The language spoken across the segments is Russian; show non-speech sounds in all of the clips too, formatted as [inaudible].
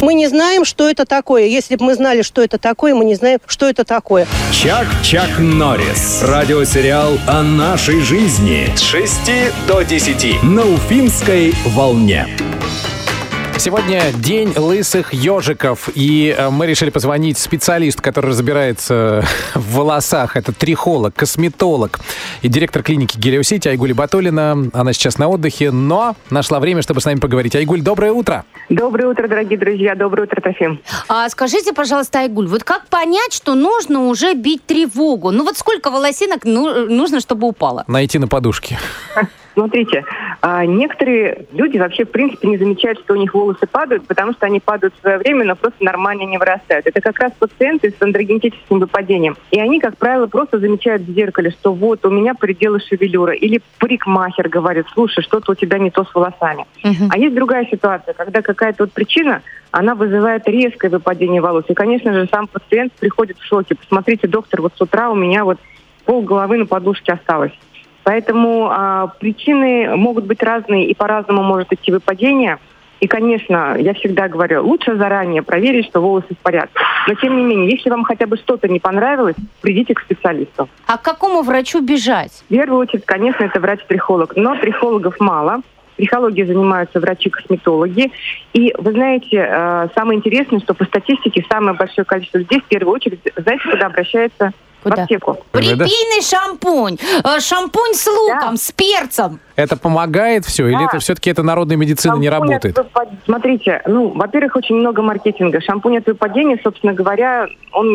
Мы не знаем, что это такое. Если бы мы знали, что это такое, мы не знаем, что это такое. Чак-Чак Норрис. Радиосериал о нашей жизни. С 6 до 10. На Уфимской волне. Сегодня день лысых ежиков, и э, мы решили позвонить специалисту, который разбирается [laughs] в волосах. Это трихолог, косметолог и директор клиники Гелиосити Айгуль Батулина. Она сейчас на отдыхе, но нашла время, чтобы с нами поговорить. Айгуль, доброе утро. Доброе утро, дорогие друзья. Доброе утро, Трофим. А скажите, пожалуйста, Айгуль, вот как понять, что нужно уже бить тревогу? Ну вот сколько волосинок ну, нужно, чтобы упало? Найти на подушке. [laughs] Смотрите, а, некоторые люди вообще, в принципе, не замечают, что у них волосы падают, потому что они падают в свое время, но просто нормально не вырастают. Это как раз пациенты с андрогенетическим выпадением. И они, как правило, просто замечают в зеркале, что вот у меня пределы шевелюра. Или парикмахер говорит, слушай, что-то у тебя не то с волосами. Uh-huh. А есть другая ситуация, когда какая-то вот причина, она вызывает резкое выпадение волос. И, конечно же, сам пациент приходит в шоке. Посмотрите, доктор, вот с утра у меня вот пол головы на подушке осталось. Поэтому а, причины могут быть разные и по-разному может идти выпадение. И, конечно, я всегда говорю, лучше заранее проверить, что волосы в порядке. Но, тем не менее, если вам хотя бы что-то не понравилось, придите к специалисту. А к какому врачу бежать? В первую очередь, конечно, это врач-трихолог. Но трихологов мало. Психологией занимаются врачи-косметологи. И вы знаете, э, самое интересное, что по статистике самое большое количество людей в первую очередь, знаете, куда обращаются Куда? в аптеку. Припийный шампунь, э, шампунь с луком, да. с перцем. Это помогает все? Да. Или это все-таки это народная медицина Шампунь не работает? От, смотрите, ну, во-первых, очень много маркетинга. Шампунь от выпадения, собственно говоря, он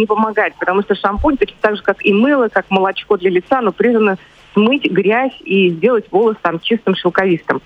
не помогает, потому что шампунь, точно так же, как и мыло, как молочко для лица, но призвано смыть грязь и сделать волос там чистым, шелковистым.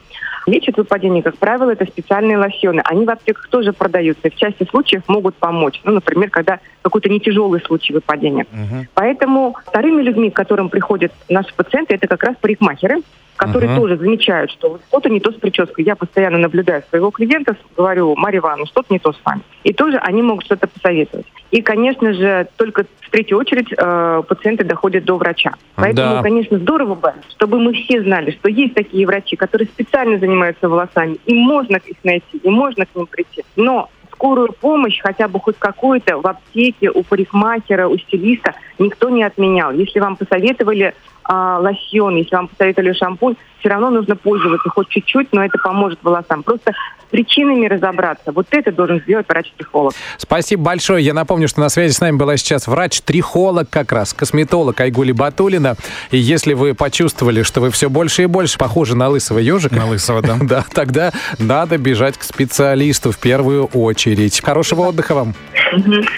Лечат выпадение, как правило, это специальные лосьоны. Они в аптеках тоже продаются и в части случаев могут помочь. Ну, например, когда какой-то не тяжелый случай выпадения. Uh-huh. Поэтому вторыми людьми, к которым приходят наши пациенты, это как раз парикмахеры, которые uh-huh. тоже замечают, что что-то не то с прической. Я постоянно наблюдаю своего клиента, говорю, Марья Ивановна, что-то не то с вами. И тоже они могут что-то посоветовать. И, конечно же, только в третью очередь э, пациенты доходят до врача. Поэтому, да. конечно, здорово бы, чтобы мы все знали, что есть такие врачи, которые специально занимаются волосами, и можно их найти, и можно к ним прийти. Но скорую помощь, хотя бы хоть какую-то, в аптеке, у парикмахера, у стилиста никто не отменял. Если вам посоветовали а, лосьон, если вам посоветовали шампунь, все равно нужно пользоваться хоть чуть-чуть, но это поможет волосам. Просто с причинами разобраться. Вот это должен сделать врач-трихолог. Спасибо большое. Я напомню, что на связи с нами была сейчас врач-трихолог как раз, косметолог Айгули Батулина. И если вы почувствовали, что вы все больше и больше похожи на лысого ежика... На лысого, да. [laughs] Да, тогда надо бежать к специалисту в первую очередь. Хорошего отдыха вам.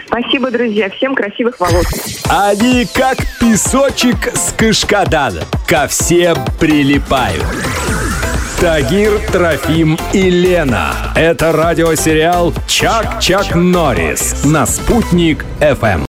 Спасибо, друзья. Всем красивых волос. Они как песочек с кашкадана. Ко всем прилипают. Тагир, Трофим и Лена. Это радиосериал «Чак-Чак Норрис» на «Спутник FM.